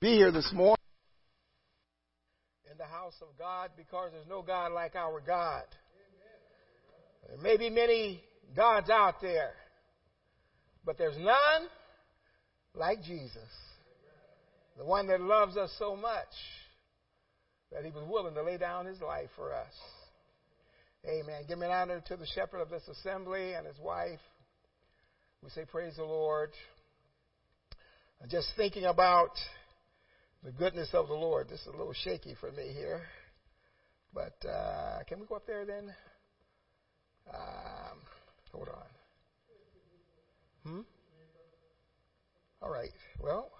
be here this morning in the house of God because there's no God like our God. There may be many gods out there, but there's none like Jesus. The one that loves us so much that he was willing to lay down his life for us. Amen. Give me an honor to the shepherd of this assembly and his wife. We say, Praise the Lord. Just thinking about the goodness of the Lord. This is a little shaky for me here. But uh, can we go up there then? Um, hold on. Hmm? All right. Well,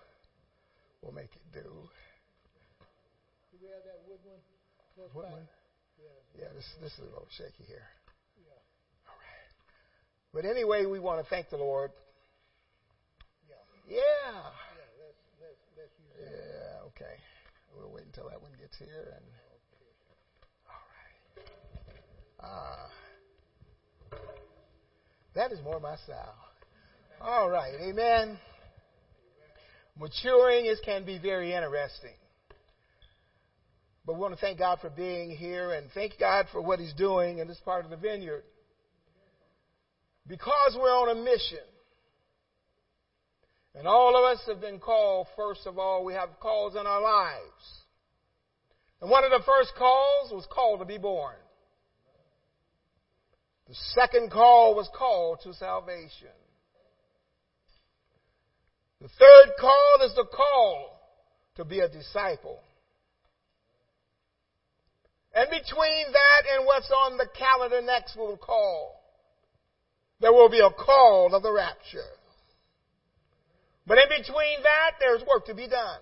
we'll make it do. Do we have that wood one? By? one? Yeah. Yeah, this this is a little shaky here. Yeah. All right. But anyway, we want to thank the Lord. Yeah. Yeah. Yeah. Let's let's let's use that. Yeah. Okay. We'll wait until that one gets here and. All right. Ah. That is more my style. All right. Amen. Maturing is can be very interesting. But we want to thank God for being here and thank God for what He's doing in this part of the vineyard. Because we're on a mission. And all of us have been called, first of all, we have calls in our lives. And one of the first calls was called to be born. The second call was called to salvation. The third call is the call to be a disciple. And between that and what's on the calendar next will call, there will be a call of the rapture. But in between that, there's work to be done.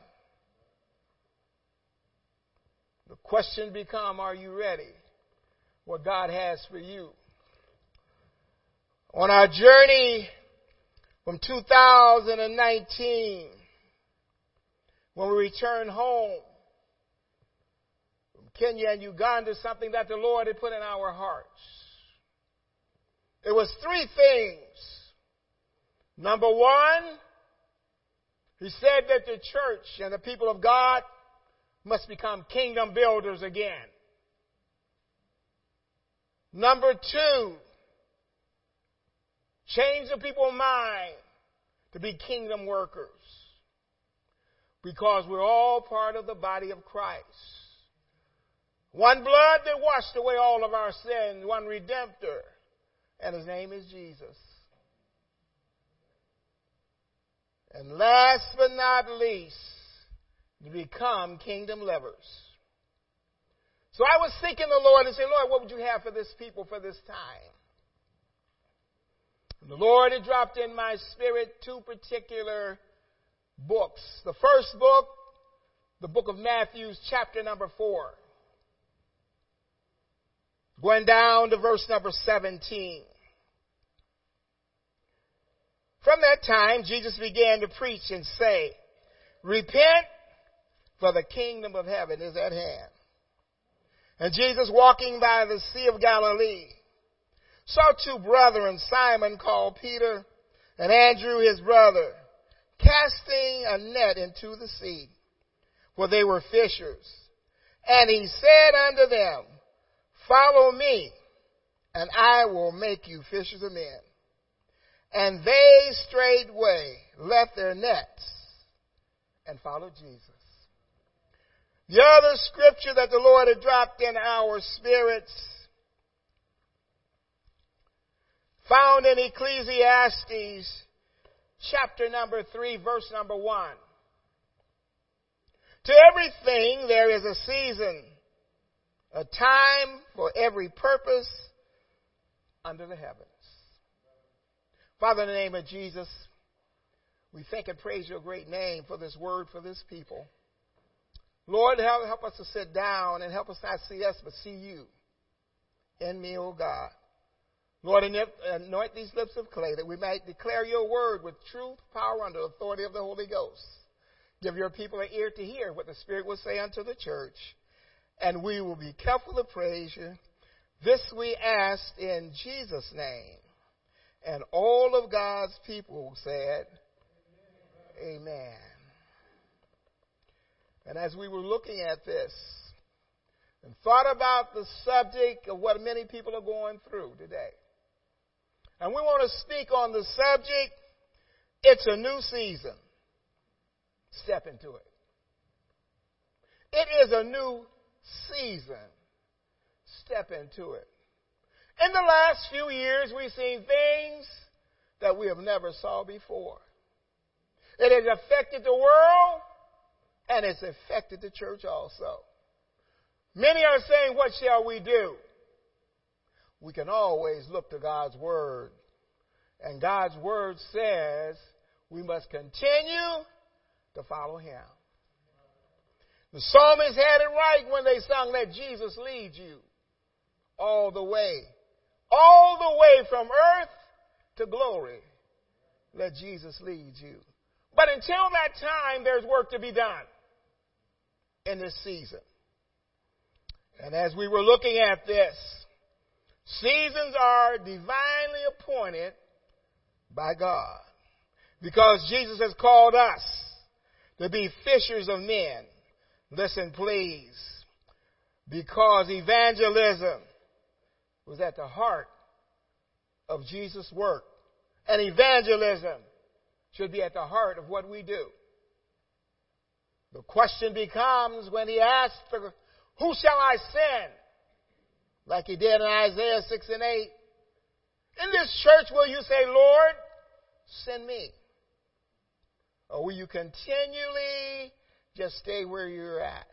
The question become, are you ready? What God has for you. On our journey from 2019, when we returned home from Kenya and Uganda, something that the Lord had put in our hearts. It was three things. Number one, he said that the church and the people of God must become kingdom builders again. Number two, change the people's mind to be kingdom workers. Because we're all part of the body of Christ. One blood that washed away all of our sins, one redemptor, and his name is Jesus. And last but not least, to become kingdom lovers. So I was seeking the Lord and saying, Lord, what would you have for this people for this time? And the Lord had dropped in my spirit two particular books. The first book, the book of Matthew, chapter number four. Going down to verse number 17. From that time, Jesus began to preach and say, Repent, for the kingdom of heaven is at hand. And Jesus, walking by the Sea of Galilee, saw two brethren, Simon called Peter, and Andrew his brother, casting a net into the sea, for they were fishers. And he said unto them, Follow me, and I will make you fishers of men. And they straightway left their nets and followed Jesus. The other scripture that the Lord had dropped in our spirits found in Ecclesiastes chapter number 3 verse number 1. To everything there is a season, a time for every purpose under the heavens. Father, in the name of Jesus, we thank and praise your great name for this word for this people. Lord, help, help us to sit down and help us not see us, but see you in me, O God. Lord, anoint these lips of clay that we might declare your word with truth, power, under the authority of the Holy Ghost. Give your people an ear to hear what the Spirit will say unto the church, and we will be careful to praise you. This we ask in Jesus' name. And all of God's people said, Amen. And as we were looking at this and thought about the subject of what many people are going through today, and we want to speak on the subject, it's a new season. Step into it. It is a new season. Step into it. In the last few years, we've seen things that we have never saw before. It has affected the world and it's affected the church also. Many are saying, what shall we do? We can always look to God's word. And God's word says we must continue to follow him. The psalmist had it right when they sung, Let Jesus lead you all the way. All the way from earth to glory. Let Jesus lead you. But until that time, there's work to be done in this season. And as we were looking at this, seasons are divinely appointed by God. Because Jesus has called us to be fishers of men. Listen, please. Because evangelism was at the heart of Jesus' work. And evangelism should be at the heart of what we do. The question becomes when he asks, Who shall I send? Like he did in Isaiah 6 and 8. In this church, will you say, Lord, send me? Or will you continually just stay where you're at?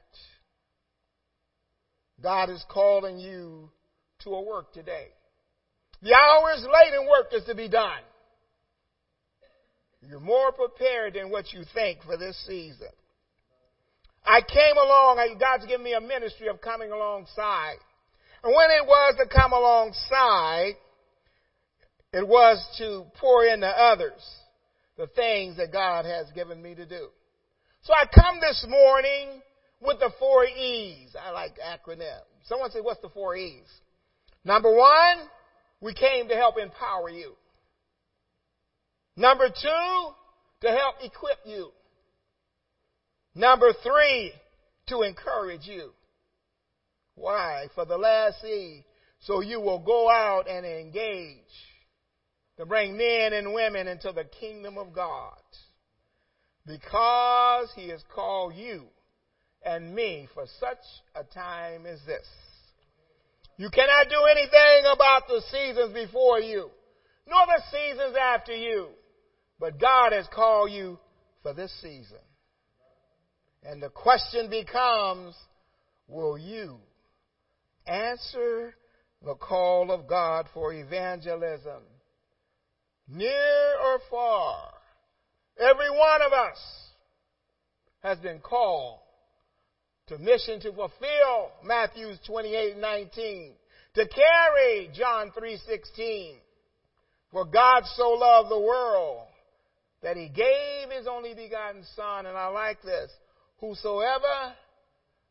God is calling you to a work today. The hour is late and work is to be done. You're more prepared than what you think for this season. I came along, and God's given me a ministry of coming alongside. And when it was to come alongside, it was to pour into others the things that God has given me to do. So I come this morning with the four E's. I like acronyms. Someone said, what's the four E's? Number one, we came to help empower you. Number two, to help equip you. Number three, to encourage you. Why? For the last E, so you will go out and engage to bring men and women into the kingdom of God. Because he has called you and me for such a time as this. You cannot do anything about the seasons before you, nor the seasons after you. But God has called you for this season. And the question becomes, will you answer the call of God for evangelism? Near or far, every one of us has been called to mission to fulfill Matthew 28, 19, to carry John 3, 16. For God so loved the world that he gave his only begotten Son, and I like this, whosoever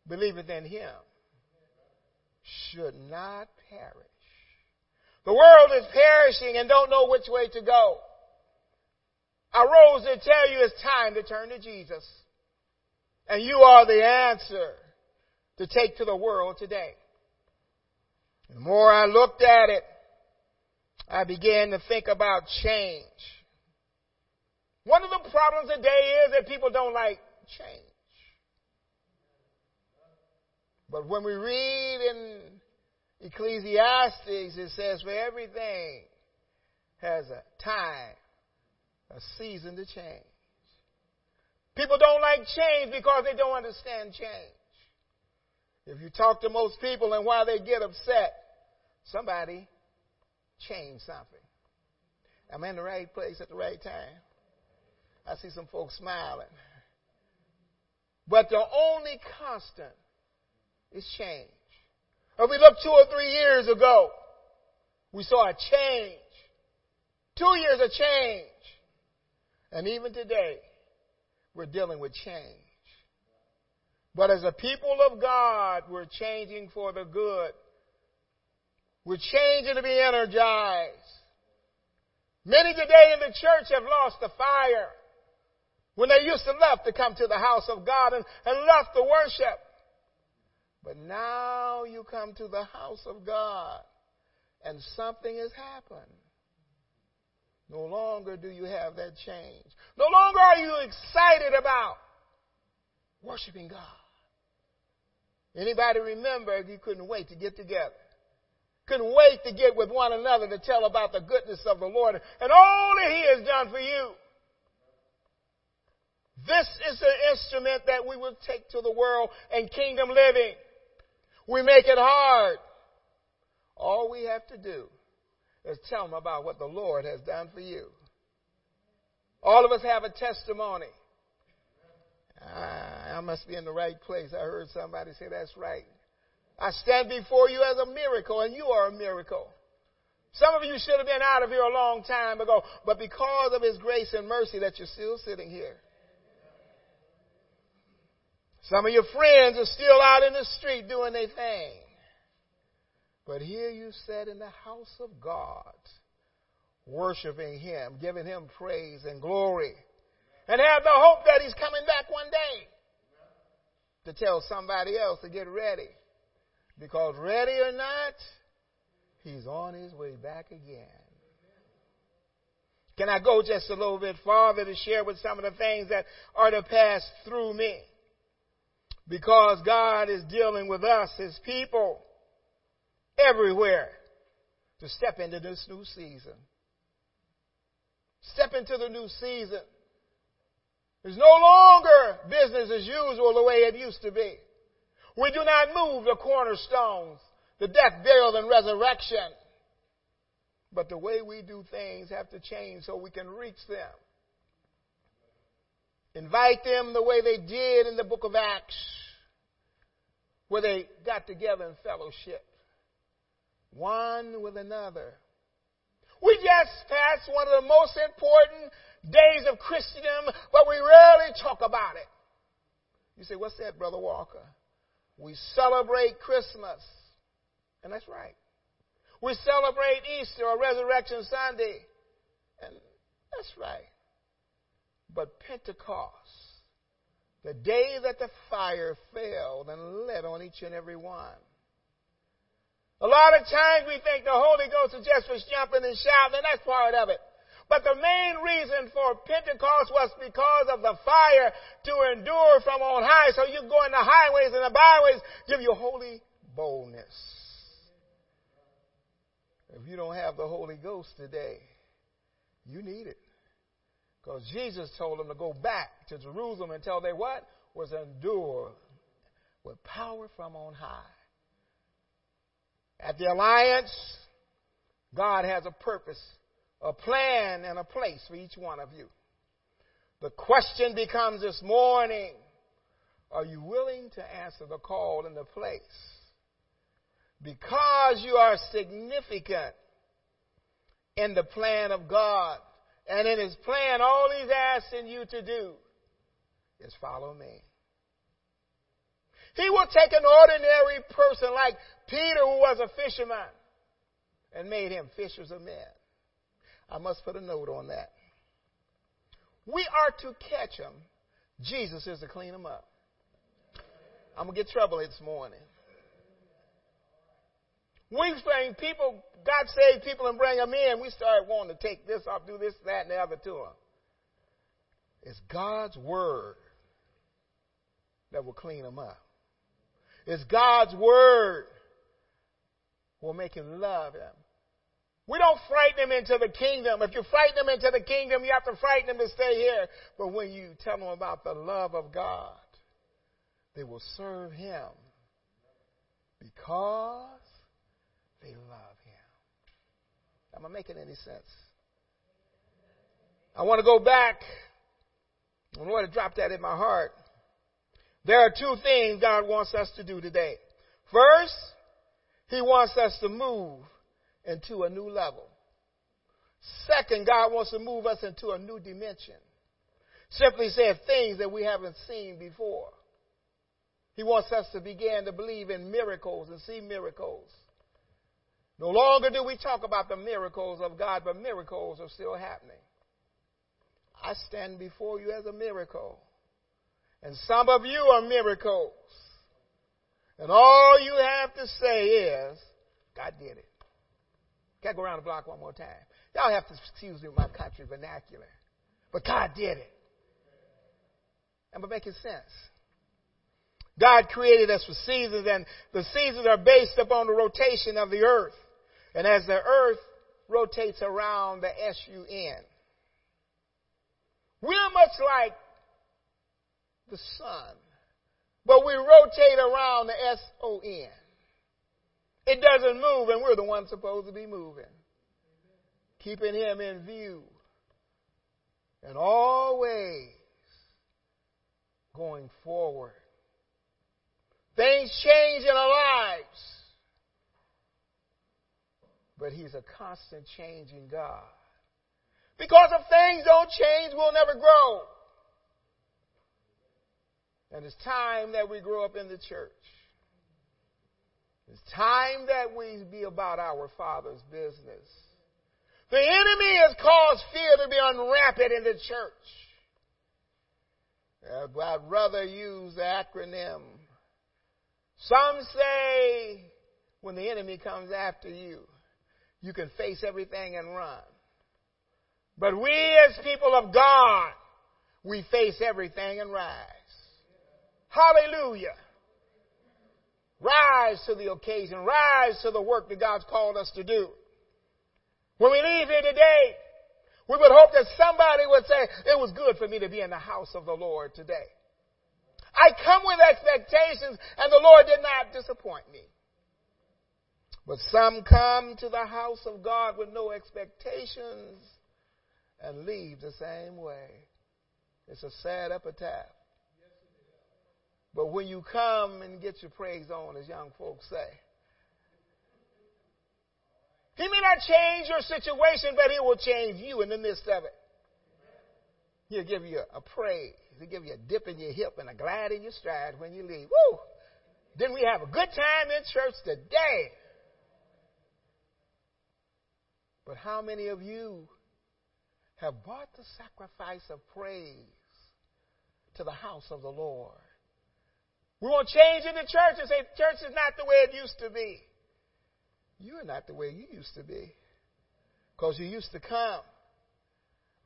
believeth in him should not perish. The world is perishing and don't know which way to go. I rose to tell you it's time to turn to Jesus. And you are the answer to take to the world today. The more I looked at it, I began to think about change. One of the problems today is that people don't like change. But when we read in Ecclesiastes, it says, for everything has a time, a season to change. People don't like change because they don't understand change. If you talk to most people and why they get upset, somebody changed something. I'm in the right place at the right time? I see some folks smiling. But the only constant is change. If we look two or three years ago, we saw a change. Two years of change. And even today, we're dealing with change. But as a people of God, we're changing for the good. We're changing to be energized. Many today in the church have lost the fire. When they used to love to come to the house of God and, and love to worship. But now you come to the house of God and something has happened. No longer do you have that change. No longer are you excited about worshiping God. Anybody remember if you couldn't wait to get together? Couldn't wait to get with one another to tell about the goodness of the Lord and all that He has done for you. This is the instrument that we will take to the world and kingdom living. We make it hard. All we have to do is tell them about what the Lord has done for you. All of us have a testimony. Ah, I must be in the right place. I heard somebody say that's right. I stand before you as a miracle, and you are a miracle. Some of you should have been out of here a long time ago, but because of His grace and mercy that you're still sitting here. Some of your friends are still out in the street doing their thing. But here you sat in the house of God, worshiping Him, giving Him praise and glory, and have the hope that He's coming back one day to tell somebody else to get ready. Because ready or not, He's on His way back again. Can I go just a little bit farther to share with some of the things that are to pass through me? Because God is dealing with us, His people, everywhere to step into this new season. Step into the new season. It's no longer business as usual the way it used to be. We do not move the cornerstones, the death, burial, and resurrection. But the way we do things have to change so we can reach them. Invite them the way they did in the book of Acts, where they got together in fellowship, one with another. We just passed one of the most important days of Christendom, but we rarely talk about it. You say, What's that, Brother Walker? We celebrate Christmas. And that's right. We celebrate Easter or Resurrection Sunday. And that's right. But Pentecost, the day that the fire fell and lit on each and every one. A lot of times we think the Holy Ghost is just for jumping and shouting, and that's part of it. But the main reason for Pentecost was because of the fire to endure from on high. So you go in the highways and the byways, give you holy boldness. If you don't have the Holy Ghost today, you need it. Because Jesus told them to go back to Jerusalem until they what? Was endure with power from on high. At the Alliance, God has a purpose a plan and a place for each one of you. The question becomes this morning are you willing to answer the call in the place? Because you are significant in the plan of God. And in His plan, all He's asking you to do is follow me. He will take an ordinary person like Peter, who was a fisherman, and made him fishers of men. I must put a note on that. We are to catch them. Jesus is to clean them up. I'm going to get trouble this morning. We bring people, God saved people and bring them in. We start wanting to take this off, do this, that, and the other to them. It's God's word that will clean them up. It's God's word will make him love them. We don't frighten them into the kingdom. If you frighten them into the kingdom, you have to frighten them to stay here. But when you tell them about the love of God, they will serve Him because they love Him. Am I making any sense? I want to go back. I want to drop that in my heart. There are two things God wants us to do today. First, He wants us to move into a new level. Second, God wants to move us into a new dimension. Simply said, things that we haven't seen before. He wants us to begin to believe in miracles and see miracles. No longer do we talk about the miracles of God, but miracles are still happening. I stand before you as a miracle. And some of you are miracles. And all you have to say is, God did it. Can I go around the block one more time? Y'all have to excuse me with my country vernacular. But God did it. Am I making sense? God created us for seasons, and the seasons are based upon the rotation of the earth. And as the earth rotates around the S-U-N, we're much like the sun, but we rotate around the S-O-N. It doesn't move, and we're the ones supposed to be moving, keeping Him in view, and always going forward. Things change in our lives. But He's a constant changing God. Because if things don't change, we'll never grow. And it's time that we grow up in the church. It's time that we be about our Father's business. The enemy has caused fear to be unwrapped in the church. I'd rather use the acronym some say when the enemy comes after you, you can face everything and run. But we as people of God, we face everything and rise. Hallelujah. Rise to the occasion. Rise to the work that God's called us to do. When we leave here today, we would hope that somebody would say, it was good for me to be in the house of the Lord today. I come with expectations, and the Lord did not disappoint me. But some come to the house of God with no expectations and leave the same way. It's a sad epitaph. But when you come and get your praise on, as young folks say, He may not change your situation, but He will change you in the midst of it. He'll give you a praise He'll give you a dip in your hip and a glide in your stride when you leave. Woo! Didn't we have a good time in church today? But how many of you have brought the sacrifice of praise to the house of the Lord? We want to change in the church and say, church is not the way it used to be. You're not the way you used to be. Because you used to come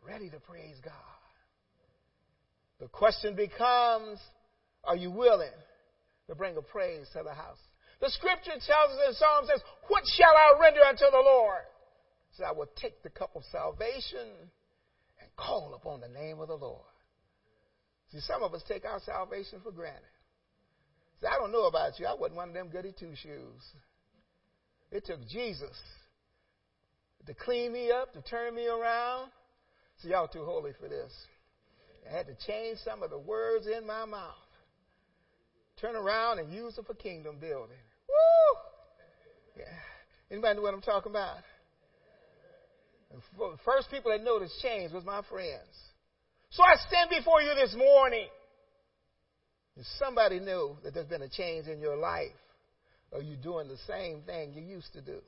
ready to praise God. The question becomes, are you willing to bring a praise to the house? The scripture tells us in Psalm says, what shall I render unto the Lord? So I will take the cup of salvation and call upon the name of the Lord. See, some of us take our salvation for granted. See, I don't know about you. I wasn't one of them goody two shoes. It took Jesus to clean me up, to turn me around. See, y'all too holy for this. I had to change some of the words in my mouth. Turn around and use them for kingdom building. Woo! Yeah. Anybody know what I'm talking about? the first people that noticed change was my friends. So I stand before you this morning. If somebody knew that there's been a change in your life, or you're doing the same thing you used to do,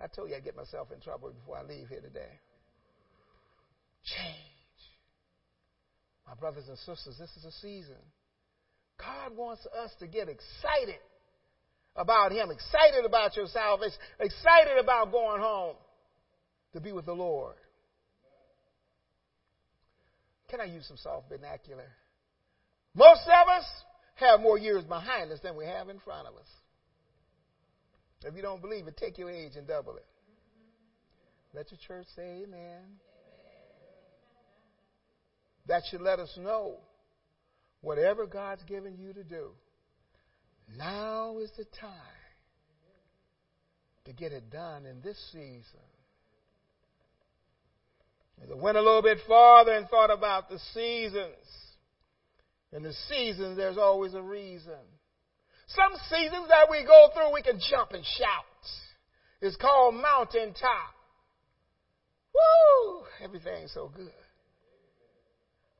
I told you I'd get myself in trouble before I leave here today. Change. My brothers and sisters, this is a season. God wants us to get excited about Him, excited about your salvation, excited about going home to be with the Lord. Can I use some soft vernacular? Most of us have more years behind us than we have in front of us. If you don't believe it, take your age and double it. Let your church say amen. That should let us know whatever God's given you to do, now is the time to get it done in this season. As I went a little bit farther and thought about the seasons, in the seasons there's always a reason. Some seasons that we go through, we can jump and shout. It's called mountaintop. Woo! Everything's so good.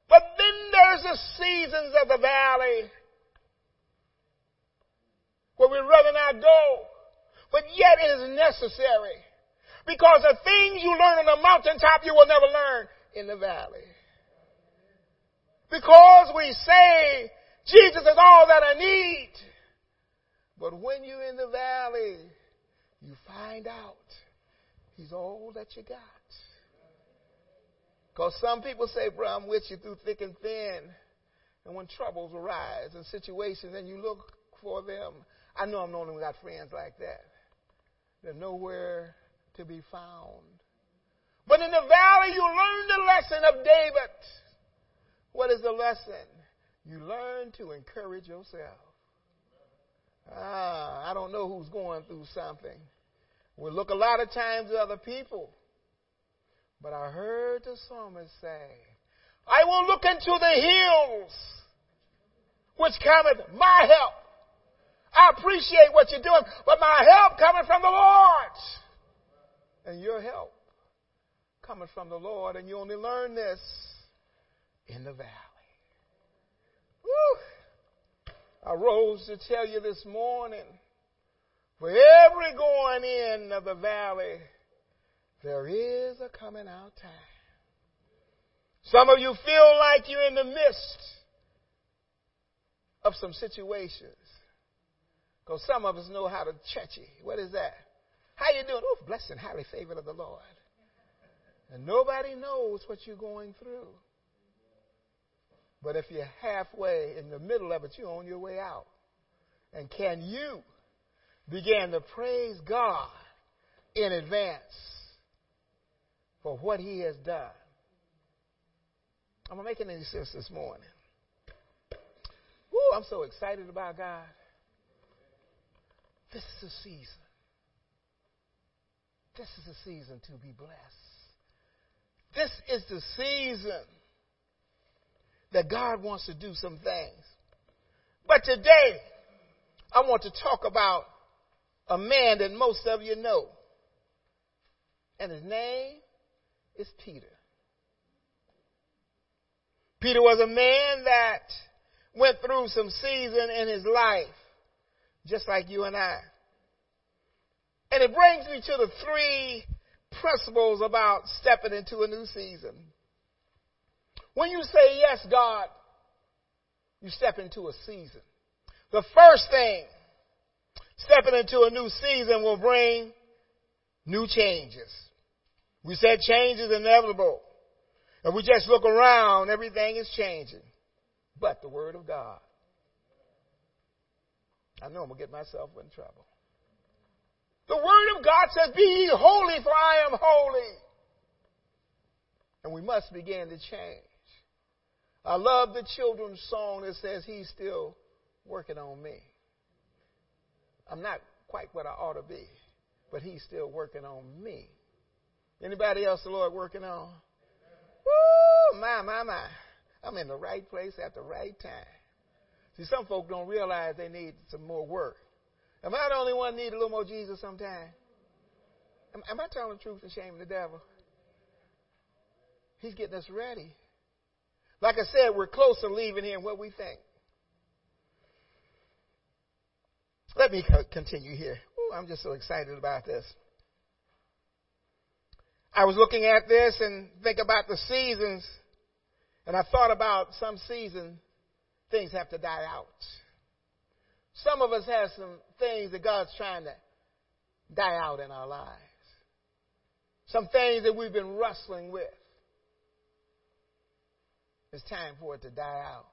But then there's the seasons of the valley where we'd rather not go, but yet it is necessary. Because the things you learn on the mountaintop, you will never learn in the valley. Because we say Jesus is all that I need. But when you're in the valley, you find out he's all that you got. Because some people say, bro, I'm with you through thick and thin. And when troubles arise and situations and you look for them, I know I'm the only one got friends like that. They're nowhere to be found. But in the valley, you learn the lesson of David. What is the lesson? You learn to encourage yourself. Ah, I don't know who's going through something. We look a lot of times at other people. But I heard the psalmist say, I will look into the hills which cometh my help. I appreciate what you're doing, but my help coming from the Lord. And your help coming from the Lord, and you only learn this in the valley. Woo. I rose to tell you this morning, for every going in of the valley, there is a coming out time. Some of you feel like you're in the midst of some situations. Because some of us know how to churchy. What is that? How you doing? Oh, blessed and highly favored of the Lord. And nobody knows what you're going through. But if you're halfway in the middle of it, you're on your way out. And can you begin to praise God in advance for what He has done? Am I making any sense this morning? Woo, I'm so excited about God. This is a season. This is a season to be blessed. This is the season that God wants to do some things. But today, I want to talk about a man that most of you know. And his name is Peter. Peter was a man that went through some season in his life, just like you and I. And it brings me to the three principles about stepping into a new season. When you say yes, God, you step into a season. The first thing, stepping into a new season will bring new changes. We said change is inevitable. If we just look around, everything is changing. But the Word of God. I know I'm going to get myself in trouble. The Word of God says, Be ye holy, for I am holy. And we must begin to change. I love the children's song that says, He's still working on me. I'm not quite what I ought to be, but He's still working on me. Anybody else the Lord working on? Woo, my, my, my. I'm in the right place at the right time. See, some folk don't realize they need some more work. Am I the only one need a little more Jesus sometime? Am, am I telling the truth and shaming the devil? He's getting us ready. Like I said, we're close to leaving here and what we think. Let me continue here. Ooh, I'm just so excited about this. I was looking at this and think about the seasons, and I thought about some season things have to die out. Some of us have some things that God's trying to die out in our lives. Some things that we've been wrestling with. It's time for it to die out.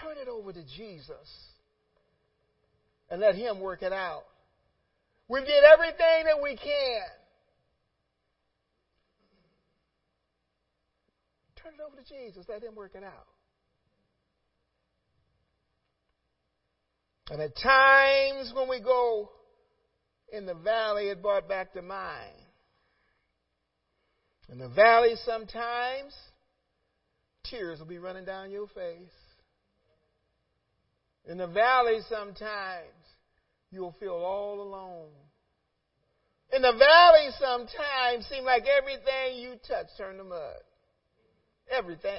Turn it over to Jesus and let Him work it out. We did everything that we can. Turn it over to Jesus. Let Him work it out. And at times when we go in the valley, it brought back to mind. In the valley, sometimes tears will be running down your face. In the valley, sometimes you'll feel all alone. In the valley, sometimes seem like everything you touch turn to mud. Everything.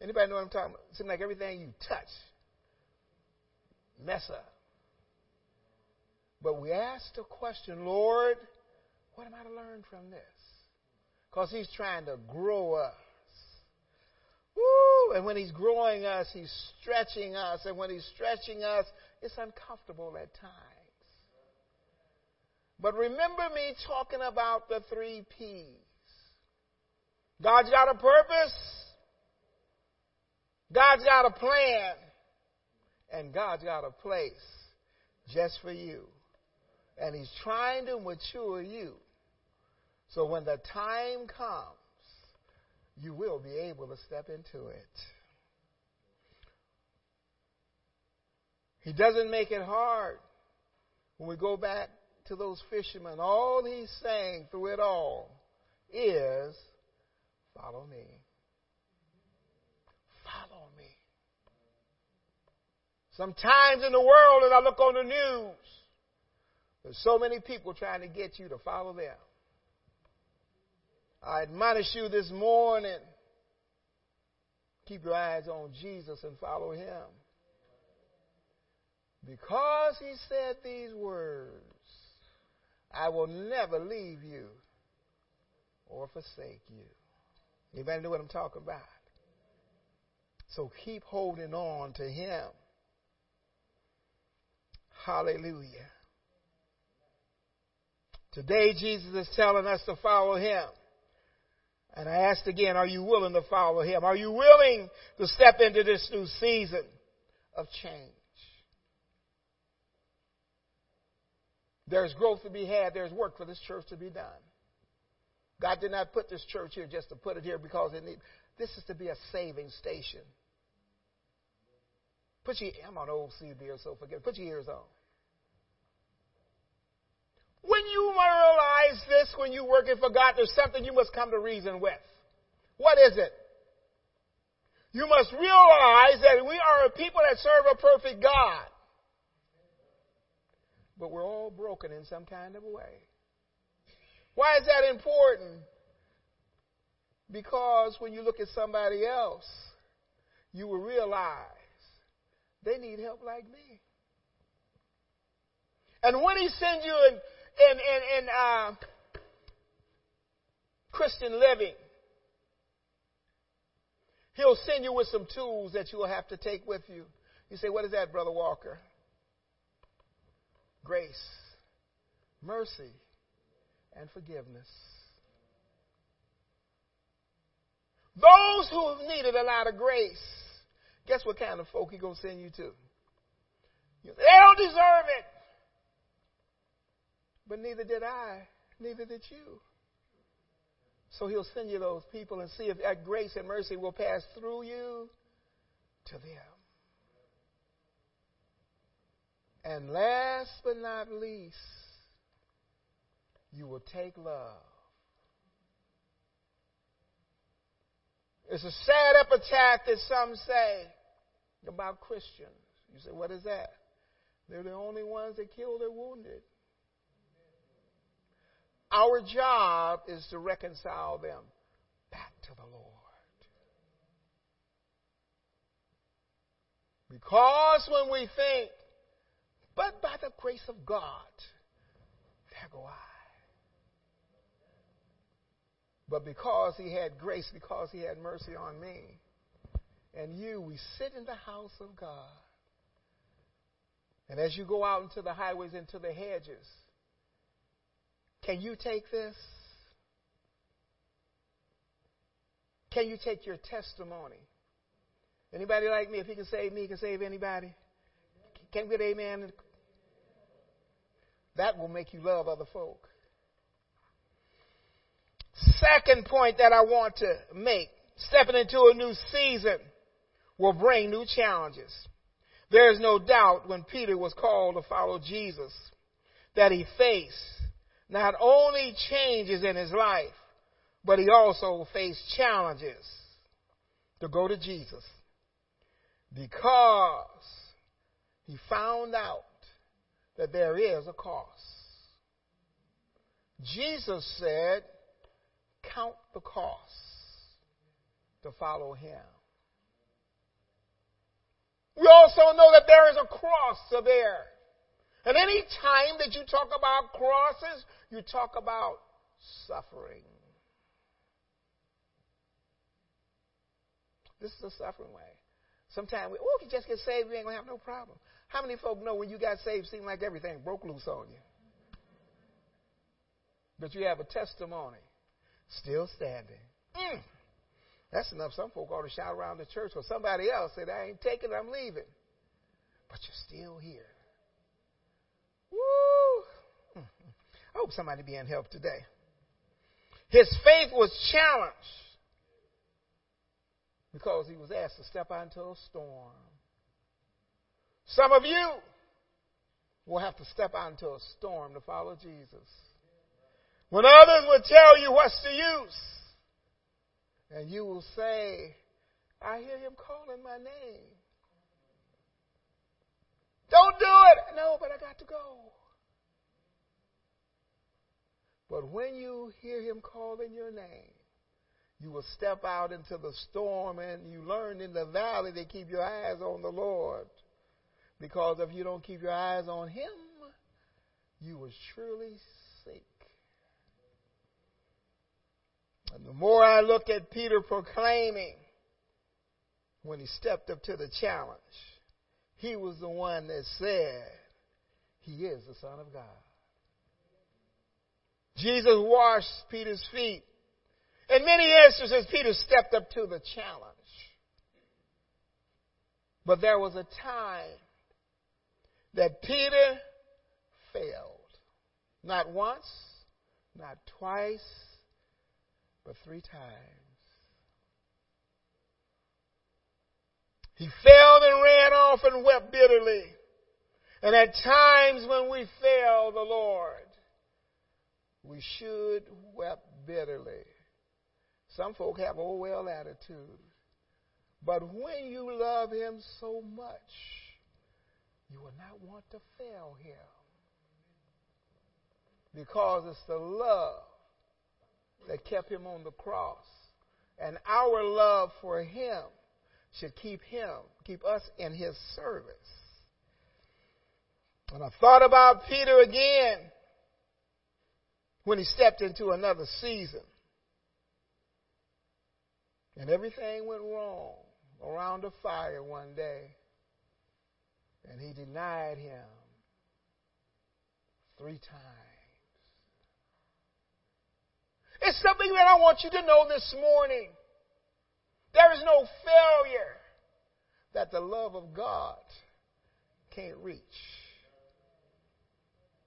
Anybody know what I'm talking about? Seem like everything you touch mess up. But we asked the question, Lord, what am I to learn from this? Because He's trying to grow us. Woo! And when He's growing us, He's stretching us. And when He's stretching us, it's uncomfortable at times. But remember me talking about the three P's. God's got a purpose. God's got a plan. And God's got a place just for you. And He's trying to mature you. So when the time comes, you will be able to step into it. He doesn't make it hard. When we go back to those fishermen, all he's saying through it all is, follow me. Follow me. Sometimes in the world, as I look on the news, there's so many people trying to get you to follow them. I admonish you this morning keep your eyes on Jesus and follow him. Because he said these words, I will never leave you or forsake you. Anybody know what I'm talking about? So keep holding on to him. Hallelujah. Today, Jesus is telling us to follow him. And I asked again, are you willing to follow him? Are you willing to step into this new season of change? There's growth to be had. There's work for this church to be done. God did not put this church here just to put it here because it needs. This is to be a saving station. Put your, I'm on old CB, so forget. Put your ears on. When you realize this, when you're working for God, there's something you must come to reason with. What is it? You must realize that we are a people that serve a perfect God. But we're all broken in some kind of a way. Why is that important? Because when you look at somebody else, you will realize they need help like me. And when he sends you in, in, in, uh, Christian living, he'll send you with some tools that you'll have to take with you. You say, What is that, Brother Walker? Grace, mercy, and forgiveness. Those who have needed a lot of grace, guess what kind of folk he gonna send you to? They don't deserve it. But neither did I, neither did you. So he'll send you those people and see if that grace and mercy will pass through you to them. And last but not least, you will take love. It's a sad epitaph that some say about Christians. You say, what is that? They're the only ones that kill their wounded. Our job is to reconcile them back to the Lord. Because when we think, but by the grace of God, there go I. But because he had grace, because he had mercy on me and you, we sit in the house of God. And as you go out into the highways, into the hedges, can you take this? Can you take your testimony? Anybody like me? If he can save me, he can save anybody. Can we get amen? That will make you love other folk. Second point that I want to make stepping into a new season will bring new challenges. There is no doubt when Peter was called to follow Jesus that he faced not only changes in his life, but he also faced challenges to go to Jesus because he found out that there is a cost. Jesus said, Count the cost to follow him. We also know that there is a cross to bear. And any time that you talk about crosses, you talk about suffering. This is a suffering way. Sometimes we, oh, if you just get saved, you ain't to have no problem. How many folk know when you got saved, seemed like everything broke loose on you? But you have a testimony still standing. Mm. That's enough. Some folk ought to shout around the church or somebody else said, I ain't taking it, I'm leaving. But you're still here. Woo! I hope somebody being helped today. His faith was challenged because he was asked to step out into a storm. Some of you will have to step out into a storm to follow Jesus. When others will tell you what's the use, and you will say, I hear him calling my name. Don't do it. No, but I got to go. But when you hear him calling your name, you will step out into the storm and you learn in the valley to keep your eyes on the Lord. Because if you don't keep your eyes on him, you will surely sink. And the more I look at Peter proclaiming when he stepped up to the challenge, he was the one that said, He is the Son of God. Jesus washed Peter's feet. In many instances, Peter stepped up to the challenge. But there was a time that Peter failed. Not once, not twice, but three times. He failed and ran off and wept bitterly. And at times when we fail the Lord, we should weep bitterly. Some folk have a well attitude. But when you love him so much, you will not want to fail him. Because it's the love that kept him on the cross. And our love for him should keep him, keep us in his service. And I thought about Peter again when he stepped into another season. And everything went wrong around the fire one day. And he denied him three times. It's something that I want you to know this morning. There is no failure that the love of God can't reach.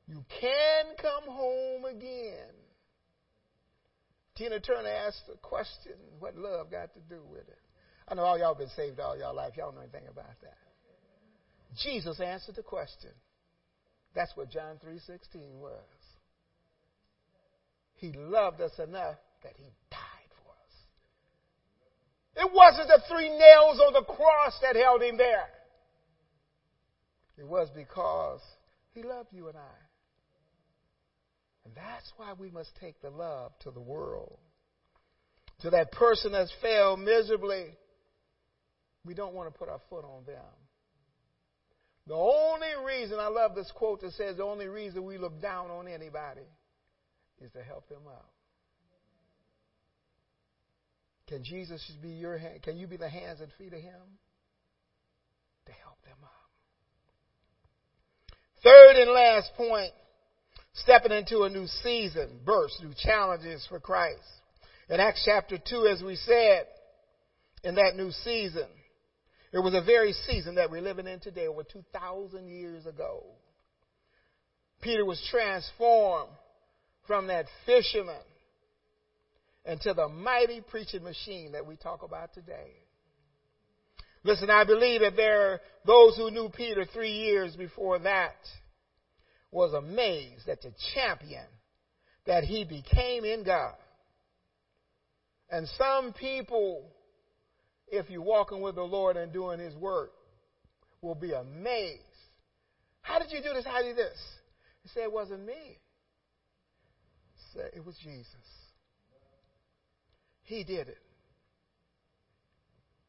You can come home again. Tina Turner asked the question, what love got to do with it? I know all y'all been saved all y'all life. Y'all know anything about that. Jesus answered the question. That's what John 3.16 was. He loved us enough that he died. It wasn't the three nails on the cross that held him there. It was because he loved you and I. And that's why we must take the love to the world. To that person that's failed miserably, we don't want to put our foot on them. The only reason, I love this quote that says, the only reason we look down on anybody is to help them out. Can Jesus be your hand? Can you be the hands and feet of Him? To help them out. Third and last point, stepping into a new season, burst, new challenges for Christ. In Acts chapter 2, as we said, in that new season, it was a very season that we're living in today, over 2,000 years ago. Peter was transformed from that fisherman into the mighty preaching machine that we talk about today. Listen, I believe that there are those who knew Peter three years before that was amazed at the champion that he became in God. And some people, if you're walking with the Lord and doing his work, will be amazed. How did you do this? How did you do this? He said, It wasn't me said it was Jesus. He did it.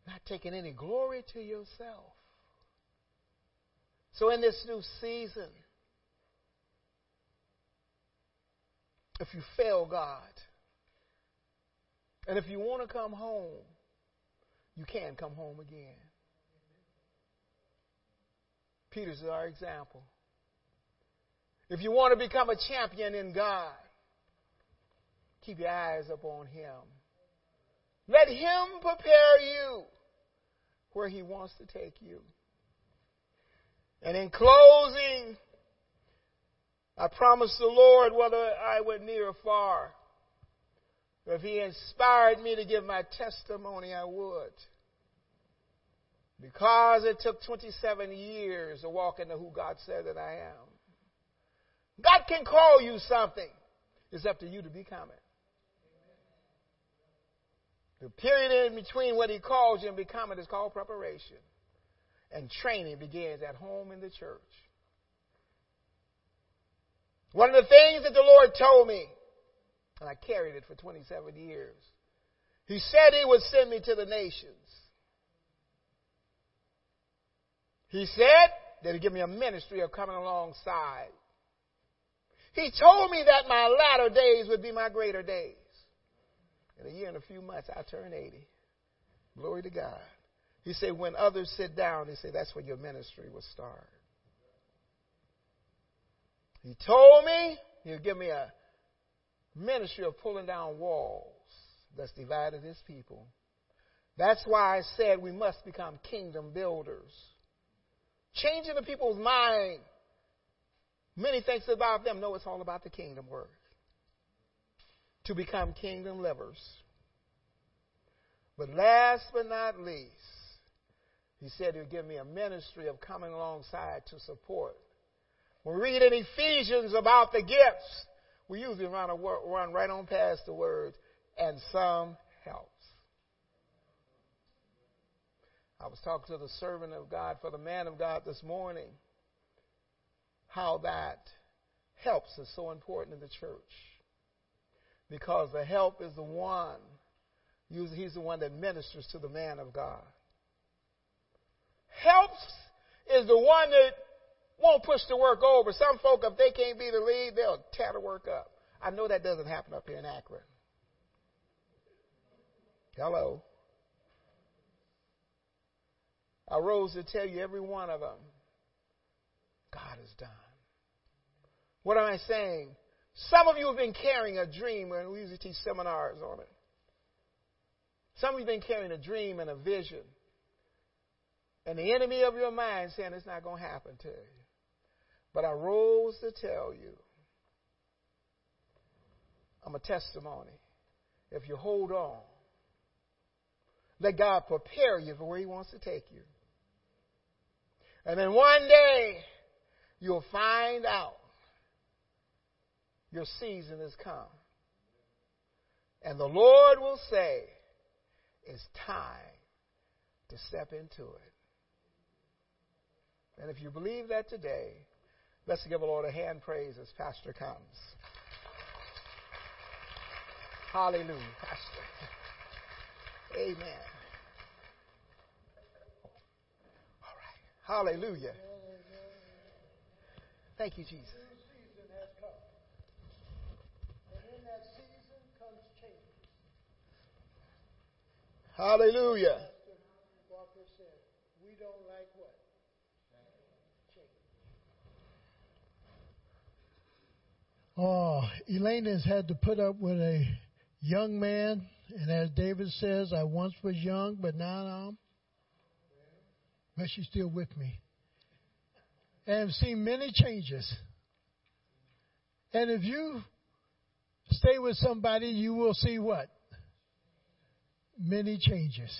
Not taking any glory to yourself. So in this new season, if you fail God, and if you want to come home, you can come home again. Peter's our example. If you want to become a champion in God, keep your eyes upon Him. Let Him prepare you where He wants to take you. And in closing, I promised the Lord whether I went near or far, if He inspired me to give my testimony, I would. Because it took 27 years to walk into who God said that I am. God can call you something. It's up to you to become it. The period in between what He calls you and becoming is called preparation. And training begins at home in the church. One of the things that the Lord told me, and I carried it for 27 years, He said He would send me to the nations. He said that He'd give me a ministry of coming alongside. He told me that my latter days would be my greater days. In a year and a few months, I turn 80. Glory to God. He said, when others sit down, he said, that's when your ministry will start. He told me he'll give me a ministry of pulling down walls that's divided his people. That's why I said we must become kingdom builders. Changing the people's mind. Many things about them know it's all about the kingdom work. To become kingdom livers. But last but not least, he said he'll give me a ministry of coming alongside to support. When we read in Ephesians about the gifts, we usually run, a, run right on past the words, and some helps. I was talking to the servant of God for the man of God this morning, how that helps is so important in the church. Because the help is the one, he's the one that ministers to the man of God helps is the one that won't push the work over. Some folk, if they can't be the lead, they'll tear the work up. I know that doesn't happen up here in Akron. Hello. I rose to tell you every one of them, God is done. What am I saying? Some of you have been carrying a dream, and we usually teach seminars on it. Some of you have been carrying a dream and a vision. And the enemy of your mind saying it's not going to happen to you. But I rose to tell you I'm a testimony. If you hold on, let God prepare you for where He wants to take you. And then one day, you'll find out your season has come. And the Lord will say, it's time to step into it. And if you believe that today, let's give the Lord a hand praise as Pastor comes. Hallelujah, Pastor. Amen. All right. Hallelujah. Thank you, Jesus. Hallelujah. Oh, Elaine has had to put up with a young man, and as David says, I once was young, but now I'm. But she's still with me. And I've seen many changes. And if you stay with somebody, you will see what? Many changes.